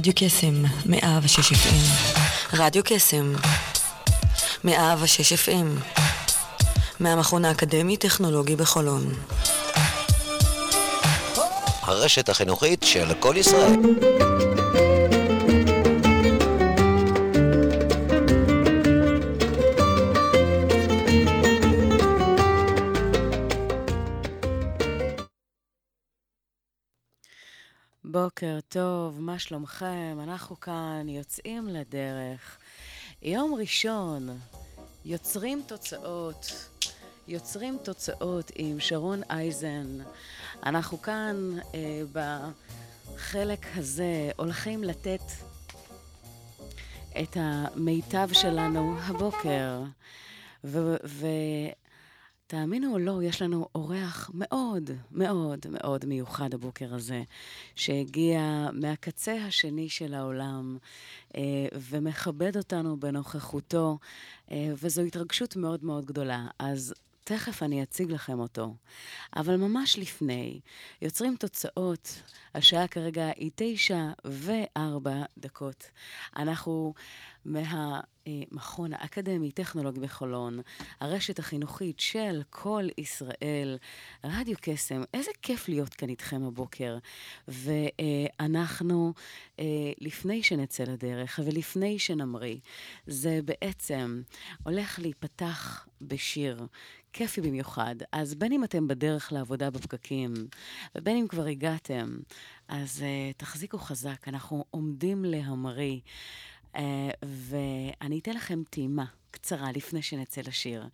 רדיו קסם, מאה ושש FM. רדיו קסם, מאה ושש FM. מהמכון האקדמי-טכנולוגי בחולון. הרשת החינוכית של כל ישראל. טוב, מה שלומכם? אנחנו כאן יוצאים לדרך. יום ראשון, יוצרים תוצאות. יוצרים תוצאות עם שרון אייזן. אנחנו כאן אה, בחלק הזה הולכים לתת את המיטב שלנו הבוקר. ו... תאמינו או לא, יש לנו אורח מאוד מאוד מאוד מיוחד הבוקר הזה, שהגיע מהקצה השני של העולם אה, ומכבד אותנו בנוכחותו, אה, וזו התרגשות מאוד מאוד גדולה. אז תכף אני אציג לכם אותו. אבל ממש לפני, יוצרים תוצאות, השעה כרגע היא תשע וארבע דקות. אנחנו מהמכון האקדמי-טכנולוגי בחולון, הרשת החינוכית של כל ישראל, רדיו קסם. איזה כיף להיות כאן איתכם הבוקר. ואנחנו, אה, לפני שנצא לדרך ולפני שנמריא, זה בעצם הולך להיפתח בשיר. כיפי במיוחד. אז בין אם אתם בדרך לעבודה בפקקים, ובין אם כבר הגעתם, אז uh, תחזיקו חזק, אנחנו עומדים להמריא. Uh, ואני אתן לכם טעימה קצרה לפני שנצא לשיר.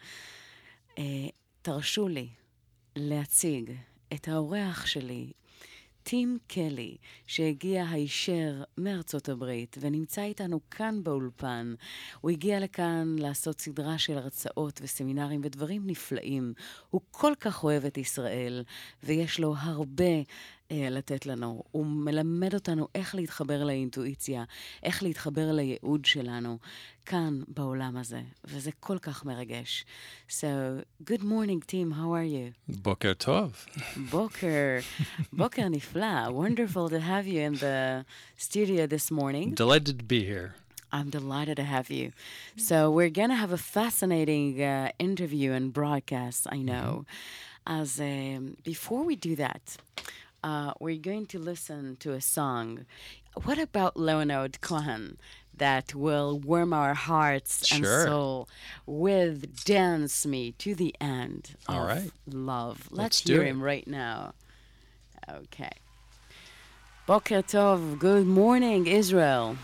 Uh, תרשו לי להציג את האורח שלי, טים קלי, שהגיע הישר מארצות הברית ונמצא איתנו כאן באולפן. הוא הגיע לכאן לעשות סדרה של הרצאות וסמינרים ודברים נפלאים. הוא כל כך אוהב את ישראל, ויש לו הרבה אה, לתת לנו. הוא מלמד אותנו איך להתחבר לאינטואיציה, איך להתחבר לייעוד שלנו כאן בעולם הזה, וזה כל כך מרגש. So, good morning, team, how are you? בוקר טוב. בוקר, בוקר נפלא. Wonderful to have you in the studio this morning. Delighted to be here. I'm delighted to have you. So, we're going to have a fascinating uh, interview and broadcast, I know. As um, before we do that, uh, we're going to listen to a song. What about Leonard Cohen that will warm our hearts and Sure. soul with Dance Me to the End All of right. Love? Let's, Let's hear him right now. Okay. Boker Tov, good morning, Israel.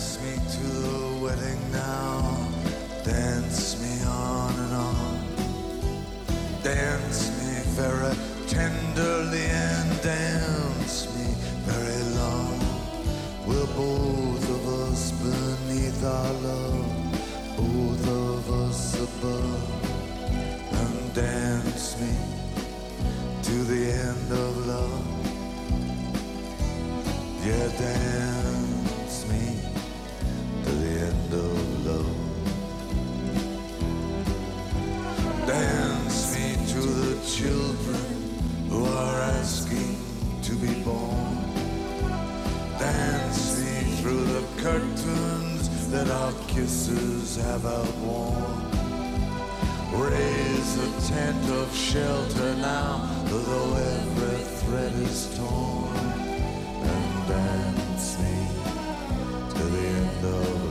Dance me to the wedding now. Dance me on and on. Dance me very tenderly and dance me very long. We're both of us beneath our love, both of us above. And dance me to the end of love. Yeah, dance. Kisses have outworn. Raise a tent of shelter now, though every thread is torn. And dance me to the end of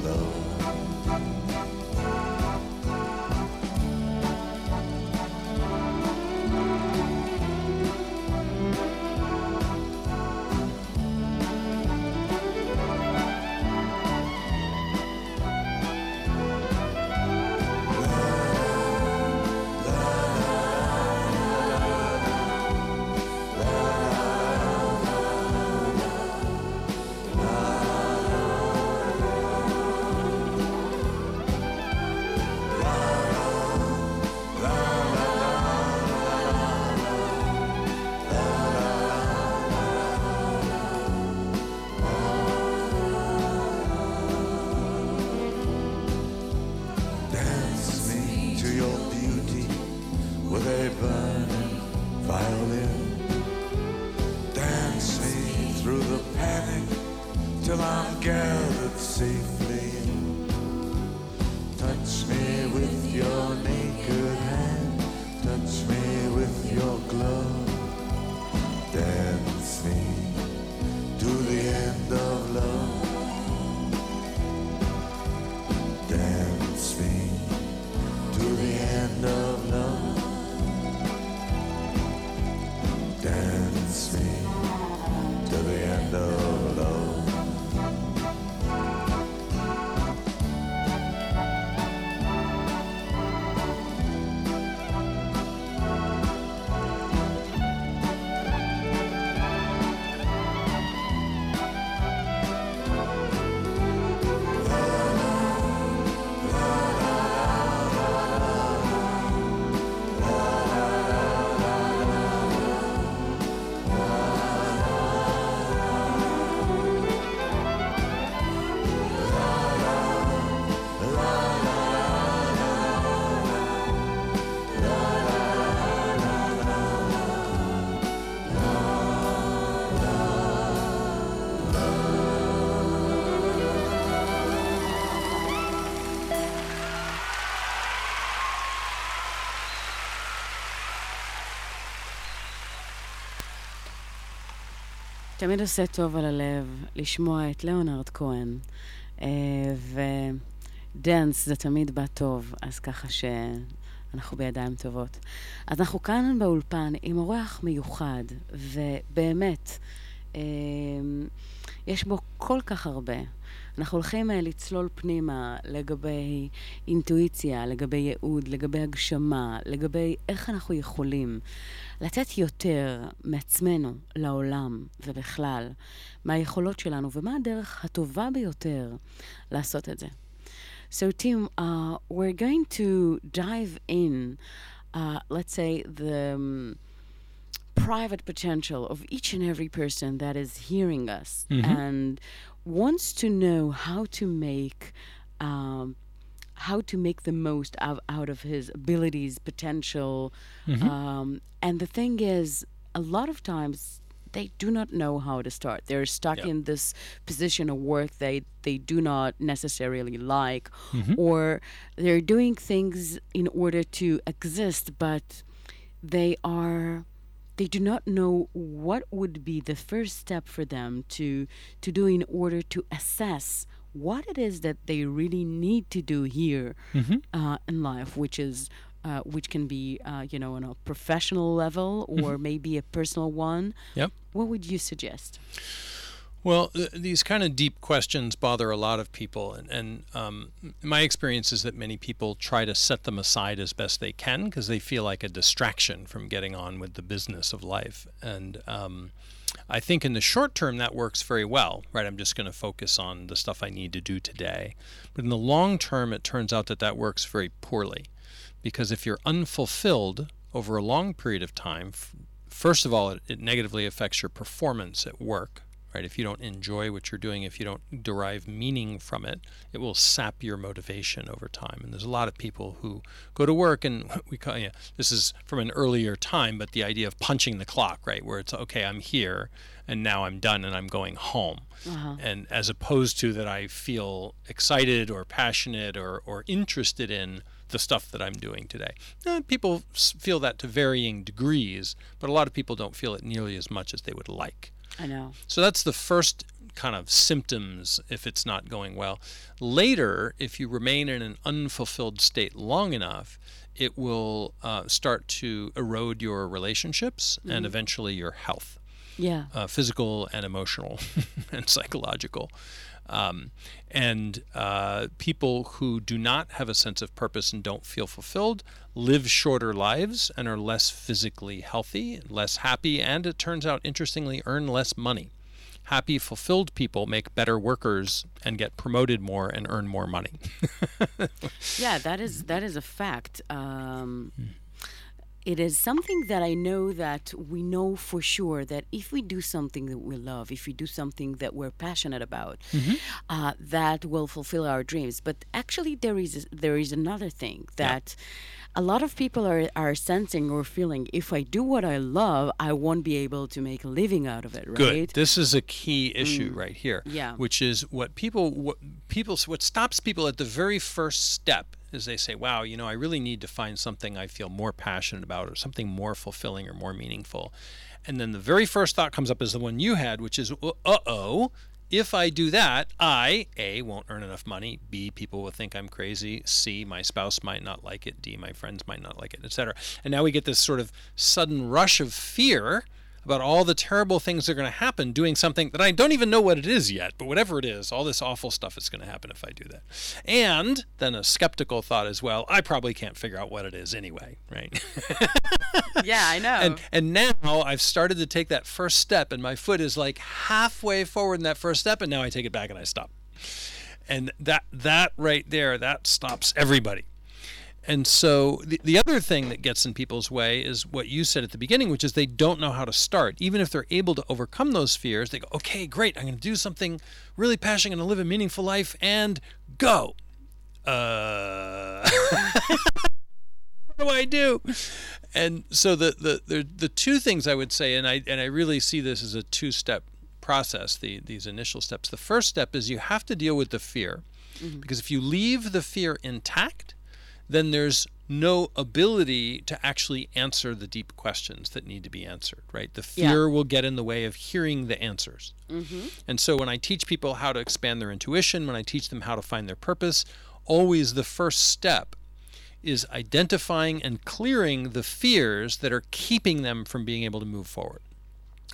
תמיד עושה טוב על הלב לשמוע את ליאונרד כהן, אה, ודנס זה תמיד בא טוב, אז ככה שאנחנו בידיים טובות. אז אנחנו כאן באולפן עם אורח מיוחד, ובאמת, אה, יש בו כל כך הרבה. אנחנו הולכים אה, לצלול פנימה לגבי אינטואיציה, לגבי ייעוד, לגבי הגשמה, לגבי איך אנחנו יכולים לתת יותר מעצמנו לעולם ובכלל, מהיכולות שלנו, ומה הדרך הטובה ביותר לעשות את זה. So, Tim, uh, we're going to dive in, uh, let's say, the um, private potential of each and every person that is hearing us and wants to know how to make um, how to make the most out, out of his abilities, potential. Um, and the thing is, a lot of times they do not know how to start. They're stuck Yep. in this position of work they they do not necessarily like, or they're doing things in order to exist, but they are they do not know what would be the first step for them to to do in order to assess what it is that they really need to do here uh, in life, which is uh, which can be uh, you know on a professional level or maybe a personal one. Yep. What would you suggest? Well, th- these kind of deep questions bother a lot of people, and, and um, my experience is that many people try to set them aside as best they can because they feel like a distraction from getting on with the business of life. And um, I think in the short term that works very well, right? I'm just going to focus on the stuff I need to do today. But in the long term, it turns out that that works very poorly because if you're unfulfilled over a long period of time, first of all, it, it negatively affects your performance at work right? If you don't enjoy what you're doing, if you don't derive meaning from it, it will sap your motivation over time. And there's a lot of people who go to work and we call you know, this is from an earlier time, but the idea of punching the clock, right? Where it's okay, I'm here and now I'm done and I'm going home. Uh-huh. And as opposed to that I feel excited or passionate or, or interested in the stuff that I'm doing today. Eh, people feel that to varying degrees, but a lot of people don't feel it nearly as much as they would like. I know. So that's the first kind of symptoms if it's not going well. Later, if you remain in an unfulfilled state long enough, it will uh, start to erode your relationships and eventually your health, Yeah. uh, physical and emotional and psychological. Um, and uh, people who do not have a sense of purpose and don't feel fulfilled live shorter lives and are less physically healthy, less happy, and it turns out, interestingly, earn less money. Happy, fulfilled people make better workers and get promoted more and earn more money. Yeah, that is that is a fact. Um, it is something that I know that we know for sure that if we do something that we love, if we do something that we're passionate about, uh, that will fulfill our dreams. But actually, there is there is another thing that a lot of people are, are sensing or feeling. If I do what I love, I won't be able to make a living out of it. Right? Good. This is a key issue right here. Yeah. Which is what people what people what stops people at the very first step is they say, "Wow, you know, I really need to find something I feel more passionate about or something more fulfilling or more meaningful." And then the very first thought comes up is the one you had, which is, uh, "Uh-oh, if I do that, I A won't earn enough money, B people will think I'm crazy, C my spouse might not like it, D my friends might not like it, etc." And now we get this sort of sudden rush of fear about all the terrible things that are going to happen doing something that I don't even know what it is yet, but whatever it is, all this awful stuff is going to happen if I do that. And then a skeptical thought as well, I probably can't figure out what it is anyway, right? Yeah, I know. and and now I've started to take that first step and my foot is like halfway forward in that first step and now I take it back and I stop. And that that right there, that stops everybody. And so the, the other thing that gets in people's way is what you said at the beginning, which is they don't know how to start. Even if they're able to overcome those fears, they go, okay, great, I'm going to do something really passionate, I'm going to live a meaningful life, and go. Uh, what do I do? And so the, the, the, the two things I would say, and I, and I really see this as a two step process, the, these initial steps. The first step is you have to deal with the fear. Because if you leave the fear intact, then there's no ability to actually answer the deep questions that need to be answered, right? The Yeah. fear will get in the way of hearing the answers. Mm-hmm. And so when I teach people how to expand their intuition, when I teach them how to find their purpose, always the first step is identifying and clearing the fears that are keeping them from being able to move forward.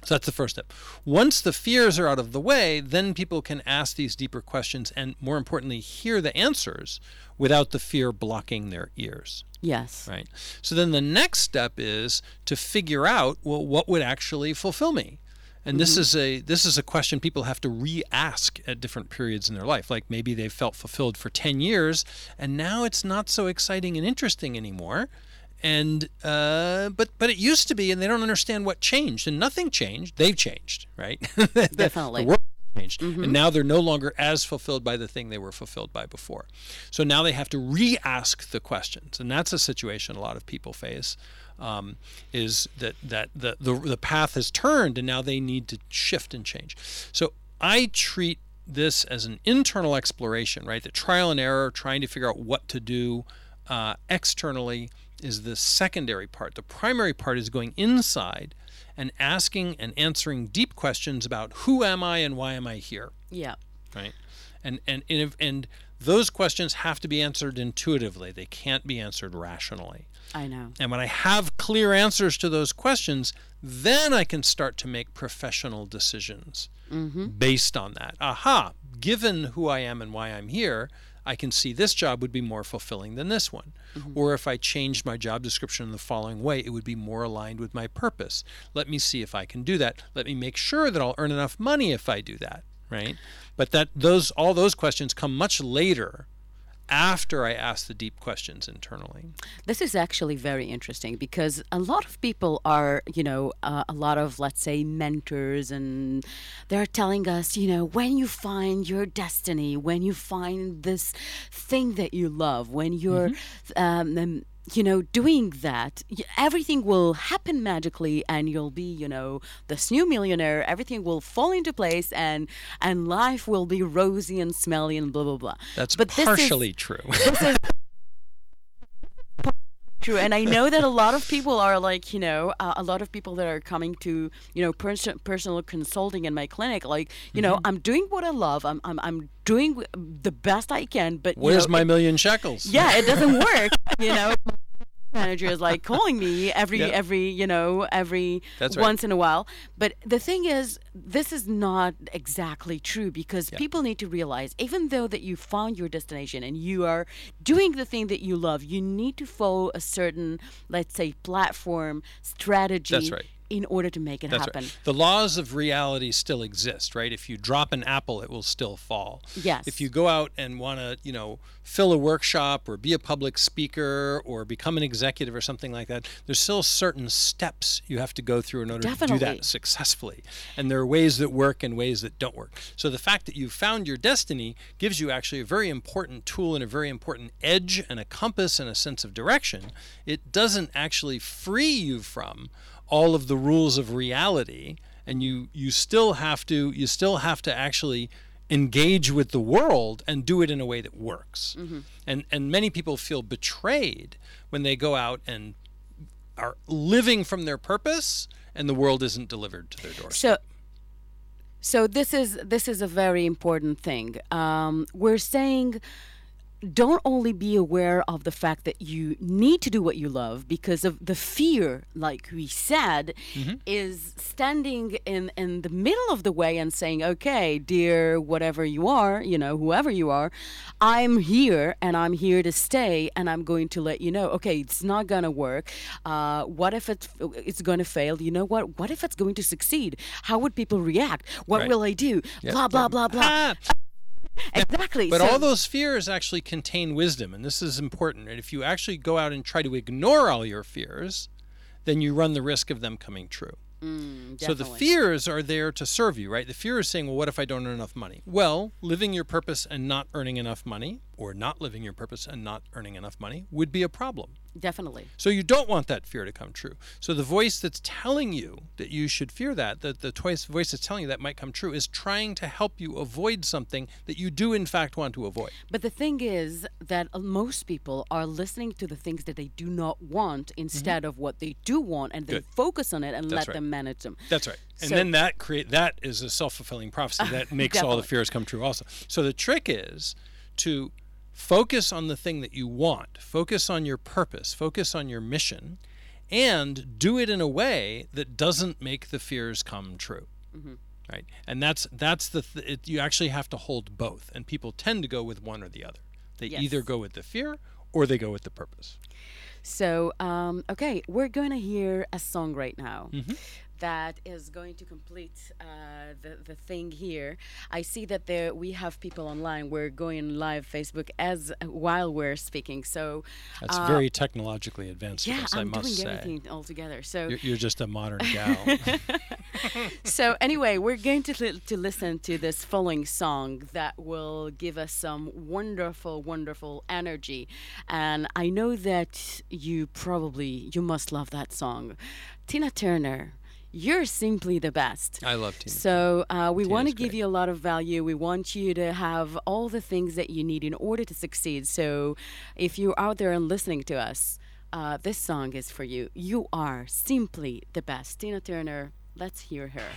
So that's the first step. Once the fears are out of the way, then people can ask these deeper questions and, more importantly, hear the answers without the fear blocking their ears. yes. Right. So then the next step is to figure out well what would actually fulfill me. And this mm-hmm. is a this is a question people have to re-ask at different periods in their life. Like maybe they felt fulfilled for 10 years and now it's not so exciting and interesting anymore. And uh, but but it used to be and they don't understand what changed and nothing changed. They've changed, right? The- Definitely. The world changed. And now they're no longer as fulfilled by the thing they were fulfilled by before. So now they have to re ask the questions. And that's a situation a lot of people face. Um, is that that the, the the path has turned and now they need to shift and change. So I treat this as an internal exploration, right? The trial and error, trying to figure out what to do uh, externally is the secondary part. The primary part is going inside and asking and answering deep questions about who am I and why am I here, Yeah. right? And and and, if, and those questions have to be answered intuitively. They can't be answered rationally. I know. And when I have clear answers to those questions, then I can start to make professional decisions mm-hmm. based on that. Aha, given who I am and why I'm here, I can see this job would be more fulfilling than this one. Mm-hmm. Or if I changed my job description in the following way, it would be more aligned with my purpose. Let me see if I can do that. Let me make sure that I'll earn enough money if I do that, right? But that those all those questions come much later after I ask the deep questions internally. This is actually very interesting because a lot of people are, you know, uh, a lot of, let's say, mentors, and they're telling us, you know, when you find your destiny, when you find this thing that you love, when you're, um, um, you know, doing that, everything will happen magically, and you'll be, you know, this new millionaire. Everything will fall into place, and and life will be rosy and smelly and blah blah blah. That's But this is- partially true. this is true and i know that a lot of people are like you know uh, a lot of people that are coming to you know pers- personal consulting in my clinic like you know Mm-hmm. i'm doing what i love i'm i'm, I'm doing the best i can but you Where's know, my it- million shekels? yeah it doesn't work you know manager is like calling me every Yeah. every you know every right. once in a while but the thing is this is not exactly true because Yeah. people need to realize even though that you found your destination and you are doing the thing that you love you need to follow a certain let's say platform strategy That's right. In order to make it That's happen right. The laws of reality still exist, right? If you drop an apple, it will still fall. Yes. If you go out and want to, you know, fill a workshop or be a public speaker or become an executive or something like that, there's still certain steps you have to go through in order to do that successfully. And there are ways that work and ways that don't work. So the fact that you found your destiny gives you actually a very important tool and a very important edge and a compass and a sense of direction. It doesn't actually free you from all of the rules of reality and you you still have to you still have to actually engage with the world and do it in a way that works. And and many people feel betrayed when they go out and are living from their purpose and the world isn't delivered to their doorstep. So, so this is this is a very important thing. Um, we're saying don't only be aware of the fact that you need to do what you love because of the fear like we said is standing in in the middle of the way and saying okay dear whatever you are you know whoever you are i'm here and i'm here to stay and i'm going to let you know okay it's not going to work. Uh, what if it, it's going to fail? You know what? What if it's going to succeed? How would people react? What Right. will i do? Yeah. blah blah blah blah. Ah, exactly But So- all those fears actually contain wisdom, and this is important. And if you actually go out and try to ignore all your fears, then you run the risk of them coming true. Mm, so the fears are there to serve you, right? The fear is saying, well, what if I don't earn enough money? Well, living your purpose and not earning enough money, or not living your purpose and not earning enough money, would be a problem. Definitely So you don't want that fear to come true. So the voice that's telling you that you should fear that, that the voice that's telling you that might come true, is trying to help you avoid something that you do in fact want to avoid. But the thing is that uh, most people are listening to the things that they do not want instead of what they do want, and they Mm-hmm. Good. focus on it and That's let right. them manage them. That's right. And So- then that create that is a self-fulfilling prophecy that makes all the fears come true also. So the trick is to focus on the thing that you want, focus on your purpose, focus on your mission, and do it in a way that doesn't make the fears come true. Mm-hmm. Right? And that's that's the th- it, you actually have to hold both, and people tend to go with one or the other. They Yes. either go with the fear or they go with the purpose. So, um, okay, we're going to hear a song right now. Mm-hmm. that is going to complete uh, the, the thing here. I see that there we have people online. We're going live Facebook as while we're speaking. So That's uh, very technologically advanced. yeah, us, I'm must doing say. everything all together. So You're, you're just a modern gal. so anyway, we're going to li- to listen to this following song that will give us some wonderful, wonderful energy, and I know that you probably you must love that song, Tina Turner. You're simply the best. I love Tina. So uh, we want to give you a lot of value. We want you to have all the things that you need in order to succeed. So if you're out there and listening to us, uh, this song is for you. You are simply the best. Tina Turner, let's hear her.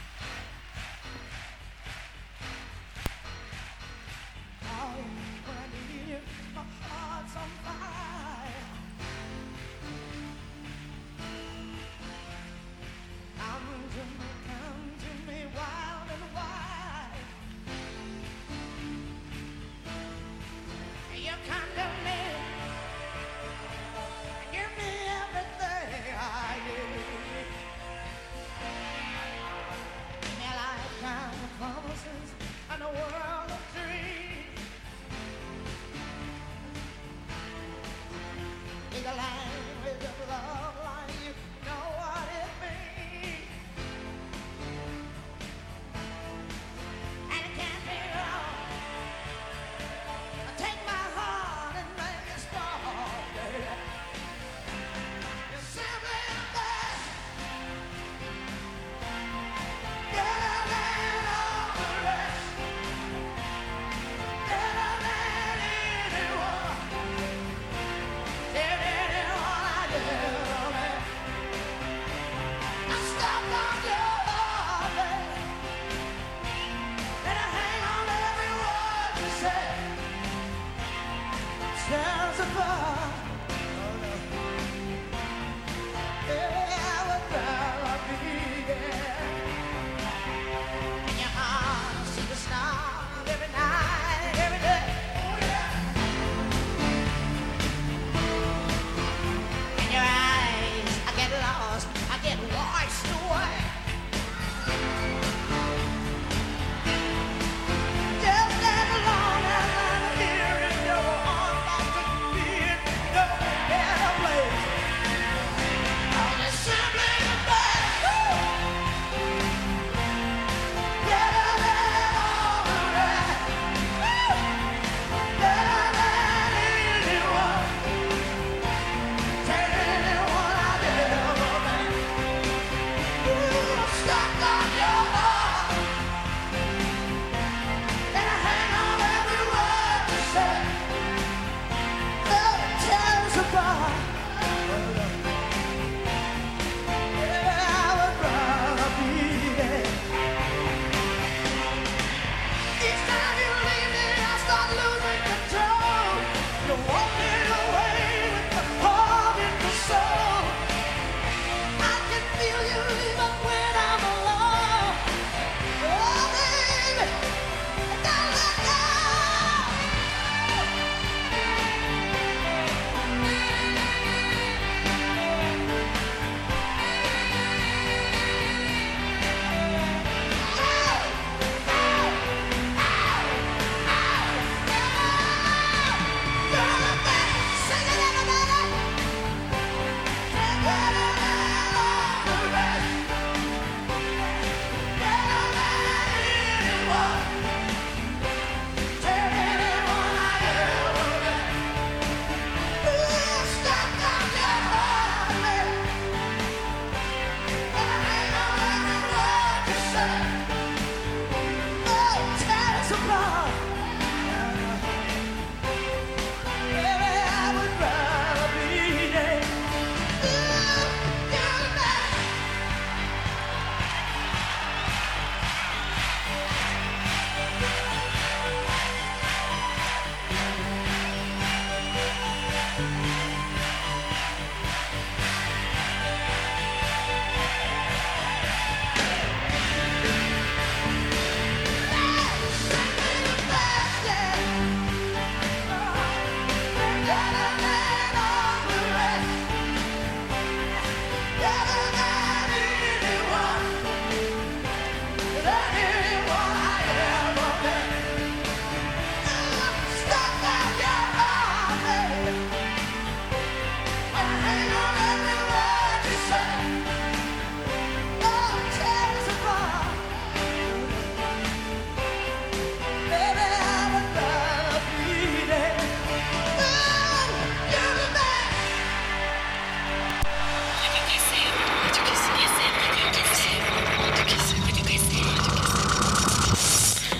sounds above.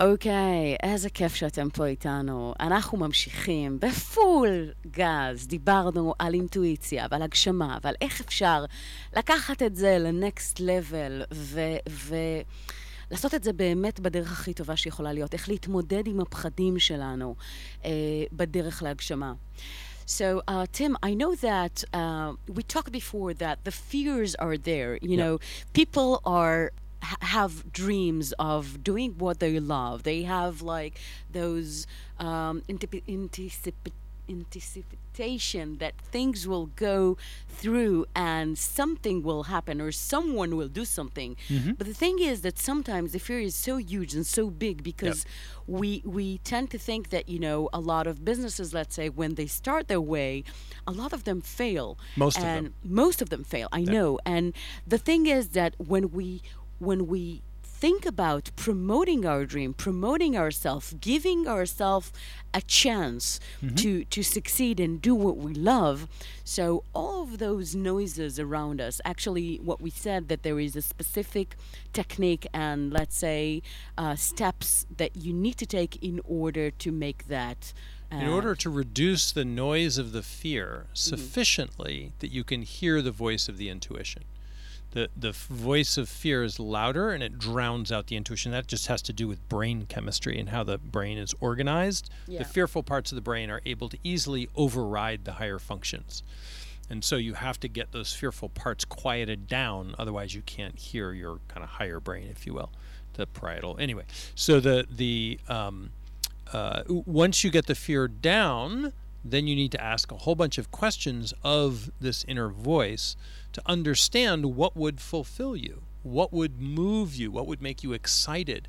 אוקיי, okay, איזה כיף שאתם פה איתנו. אנחנו ממשיכים בפול גז. דיברנו על אינטואיציה ועל הגשמה ועל איך אפשר לקחת את זה לנקסט לבל ולעשות את זה באמת בדרך הכי טובה שיכולה להיות. איך להתמודד עם הפחדים שלנו אה, בדרך להגשמה. So, uh, Tim, I know that uh, we talked before that the fears are there. You know, people are have dreams of doing what they love. They have like those um, anticip- anticipation that things will go through and something will happen or someone will do something. But the thing is that sometimes the fear is so huge and so big because we we tend to think that you know a lot of businesses, let's say, when they start their way, a lot of them fail. Most of and them. most of them fail. I know. And the thing is that when we when we think about promoting our dream, promoting ourselves, giving ourselves a chance to to succeed and do what we love. So all of those noises around us, actually, what we said that there is a specific technique and let's say uh, steps that you need to take in order to make that. in uh, order to reduce the noise of the fear Mm-hmm. sufficiently that you can hear the voice of the intuition. The, the voice of fear is louder and it drowns out the intuition. That just has to do with brain chemistry and how the brain is organized. Yeah. The fearful parts of the brain are able to easily override the higher functions. And so you have to get those fearful parts quieted down, otherwise you can't hear your kind of higher brain, if you will, the parietal. Anyway, so the the um, uh, once you get the fear down, then you need to ask a whole bunch of questions of this inner voice to understand what would fulfill you, what would move you, what would make you excited.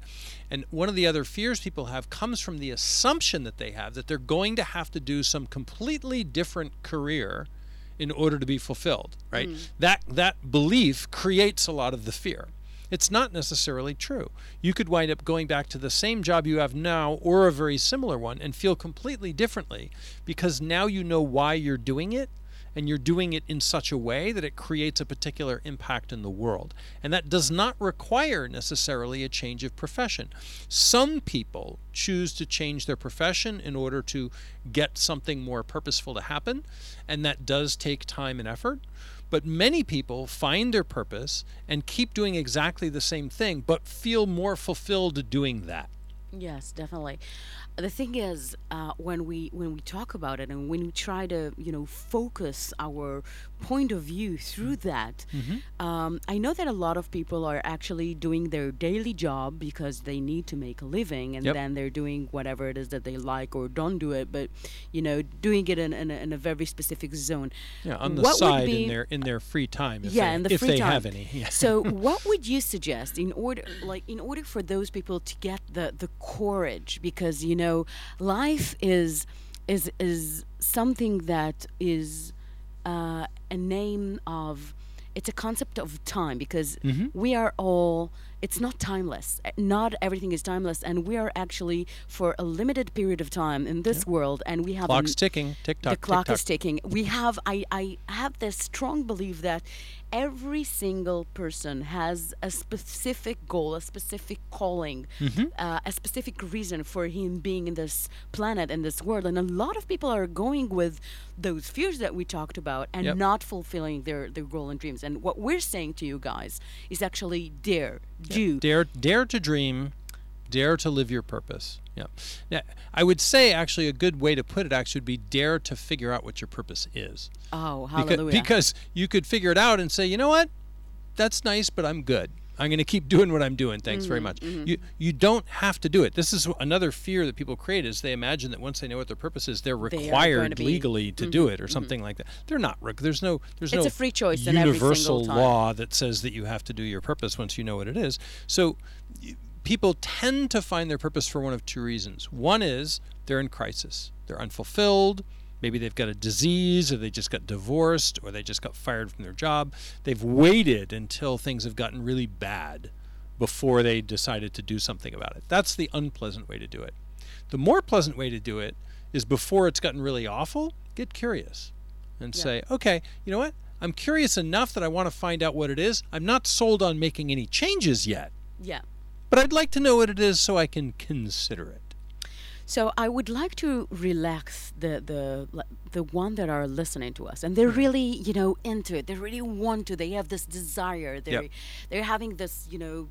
And one of the other fears people have comes from the assumption that they have that they're going to have to do some completely different career in order to be fulfilled, right? Mm. That that belief creates a lot of the fear. It's not necessarily true. You could wind up going back to the same job you have now or a very similar one and feel completely differently because now you know why you're doing it and you're doing it in such a way that it creates a particular impact in the world. And that does not require necessarily a change of profession. Some people choose to change their profession in order to get something more purposeful to happen, and that does take time and effort. But many people find their purpose and keep doing exactly the same thing, but feel more fulfilled doing that. Yes, definitely. The thing is, uh, when we when we talk about it and when we try to you know focus our point of view through that, um, I know that a lot of people are actually doing their daily job because they need to make a living, and Yep. then they're doing whatever it is that they like or don't do it, but you know doing it in, in, a, in a very specific zone. Yeah, on the What side be- in their in their free time, if yeah, they, in the if free they time. have any. Yeah. So, what would you suggest in order, like, in order for those people to get the the courage? Because you know, life is is is something that is uh, a name of. It's a concept of time because Mm-hmm. we are all. It's not timeless. Not everything is timeless, and we are actually for a limited period of time in this world, and we have Clock's an- ticking, tick tock, the clock tick is ticking. We have I, I have this strong belief that every single person has a specific goal, a specific calling, Mm-hmm. uh, a specific reason for him being in this planet and this world. And a lot of people are going with those fears that we talked about and Yep. not fulfilling their, their goal and dreams. And what we're saying to you guys is actually dare, do. Dare dare to dream, dare to live your purpose. Yeah. Now, I would say actually a good way to put it actually would be dare to figure out what your purpose is. Oh, hallelujah. Because you could figure it out and say, you know what, that's nice, but I'm good. I'm going to keep doing what I'm doing. Thanks very mm-hmm, much. Mm-hmm. You you don't have to do it. This is another fear that people create is they imagine that once they know what their purpose is, they're They are going to required legally to do mm-hmm, it or something like that. They're not. There's no. There's It's no a free choice in every universal law that says that you have to do your purpose once you know what it is. So people tend to find their purpose for one of two reasons. One is they're in crisis. They're unfulfilled. Maybe they've got a disease or they just got divorced or they just got fired from their job. They've waited until things have gotten really bad before they decided to do something about it. That's the unpleasant way to do it. The more pleasant way to do it is before it's gotten really awful, get curious and say, okay, you know what? I'm curious enough that I want to find out what it is. I'm not sold on making any changes yet, yeah. But I'd like to know what it is so I can consider it. So I would like to relax the the the one that are listening to us, and they're mm. really you know into it. They really want to. They have this desire. They're they're having this you know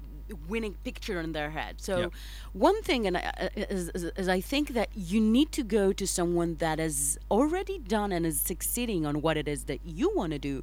winning picture in their head. So, Yep. one thing, and I, uh, is, is, is I think that you need to go to someone that has already done and is succeeding on what it is that you want to do,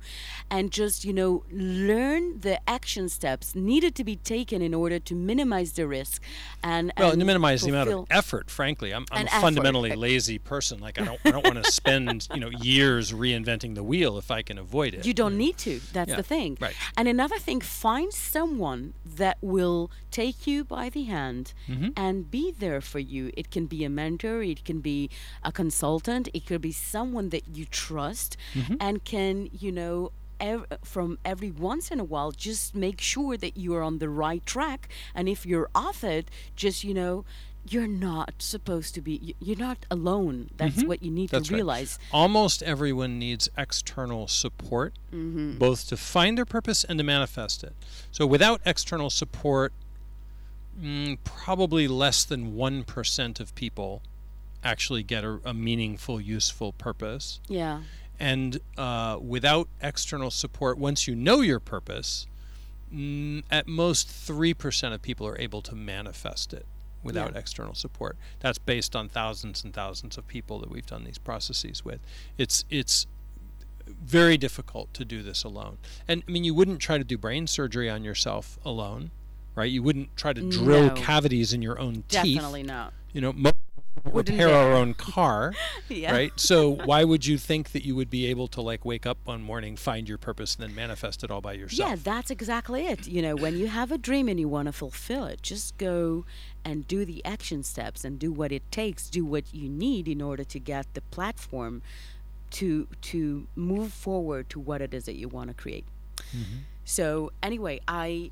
and just you know learn the action steps needed to be taken in order to minimize the risk and Well, and to minimize the amount of effort, frankly, I'm, I'm a effort. fundamentally lazy person. Like I don't, I don't want to spend you know years reinventing the wheel if I can avoid it. You don't need to. That's Yeah, the thing. right. And another thing, find someone that will take you by the hand Mm-hmm. and be there for you. It can be a mentor, it can be a consultant, it could be someone that you trust Mm-hmm. and can, you know, ev- from every once in a while just make sure that you are on the right track and if you're off it just you know you're not supposed to be you're not alone that's what you need Mm-hmm. That's to right. realize Almost everyone needs external support, Mm-hmm. both to find their purpose and to manifest it. So without external support, mm, probably less than 1% of people actually get a, a meaningful, useful purpose. yeah And uh, without external support, once you know your purpose, mm, at most 3% of people are able to manifest it without Yeah. external support. That's based on thousands and thousands of people that we've done these processes with. It's it's very difficult to do this alone. And I mean you wouldn't try to do brain surgery on yourself alone, right? You wouldn't try to drill No. cavities in your own teeth. definitely not You know, most people Wouldn't repair our own car yeah right? So why would you think that you would be able to like wake up one morning, find your purpose, and then manifest it all by yourself? Yeah, that's exactly it. You know, when you have a dream and you want to fulfill it, just go and do the action steps and do what it takes, do what you need in order to get the platform to to move forward to what it is that you want to create. Mm-hmm. So anyway, I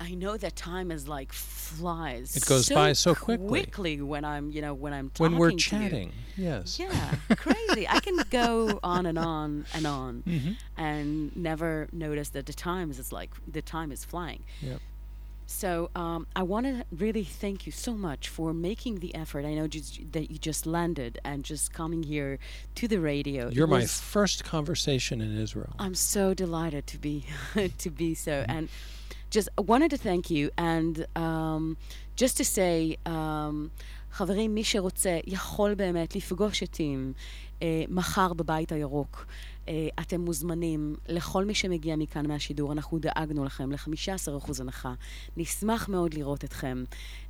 I know that time is like flies. It goes by so quickly. Quickly when I'm, you know, when I'm talking when we're chatting, yes. Yeah, crazy. I can go on and on and on Mm-hmm. and never notice that the time is like the time is flying. Yep. So um, I want to really thank you so much for making the effort. I know just, that you just landed and just coming here to the radio. It You're my was- first conversation in Israel. I'm so delighted to be to be so, Mm-hmm. and just wanted to thank you, and um, just to say, um, חברים, מי שרוצה יכול באמת לפגוש אותי אה, מחר בבית הירוק. אה, אתם מוזמנים, לכל מי שמגיע מכאן מהשידור, אנחנו דאגנו לכם ל-15% הנחה. נשמח מאוד לראות אתכם.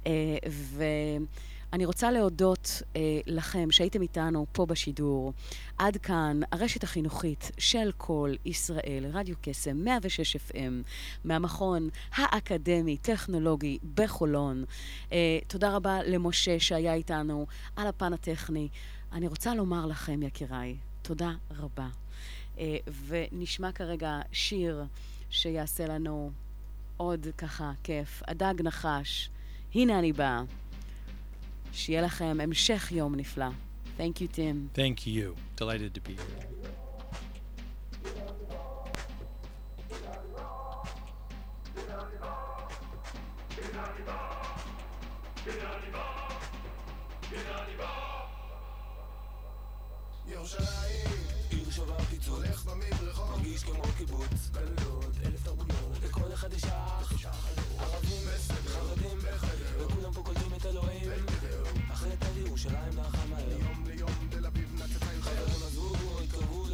אה, ואני רוצה להודות אה, לכם שהייתם איתנו פה בשידור. עד כאן הרשת החינוכית של כל ישראל, רדיו קסם 106 FM, מהמכון האקדמי-טכנולוגי בחולון. אה, תודה רבה למשה שהיה איתנו על הפן הטכני. אני רוצה לומר לכם, יקיריי, תודה רבה. אה, ונשמע כרגע שיר שיעשה לנו עוד ככה כיף. הדג נחש, הנה אני באה. שיהיה לכם המשך יום נפלא. Thank you, Tim. Thank you. Delighted to be here. ירושלים, שווה פיצוץ, הולך במדרחוב, מרגיש כמו קיבוץ, גלויות, אלף תרבויות, לכל אחד יש אח, ערבים, חרדים, וכולם פה קולטים את אלוהים, אחרי תל ירושלים נחה מהר, מיום ליום תל אביב נצצה חברים עזבו, התקרבו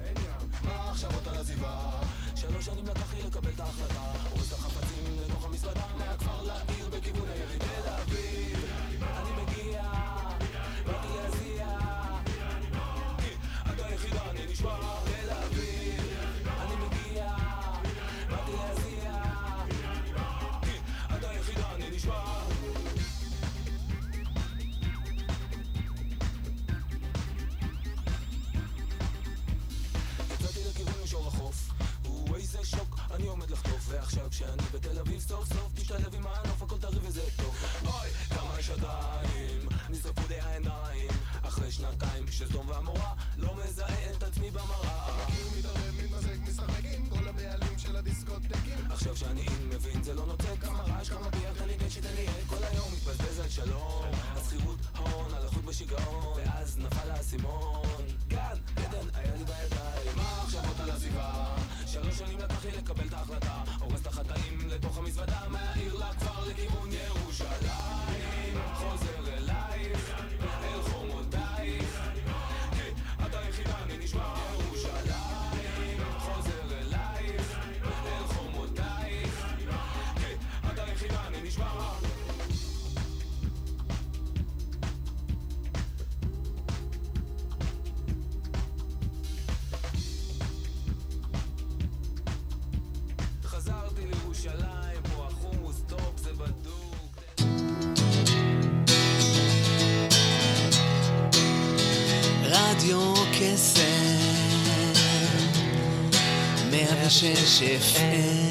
אין ים, מה עכשיו אותה לעזיבה, שלוש שנים לקח לי לקבל את ההחלטה, את החפצים לתוך המזוודה, מהכפר לעיר בכיוון היחיד, תל אביב, שאני אין מבין זה לא נוצק, כמה רעש, כמה ביח, תן לי גט שתן לי עד, כל היום מתבזבז על שלום, השכירות, הון, הלכות בשיגעון, ואז נפל האסימון. גן, עדן, היה לי בידיים, מה עוד על עזיבה? שלוש שנים לקח לי לקבל את ההחלטה, הורס את רדיו קסם, 106 FM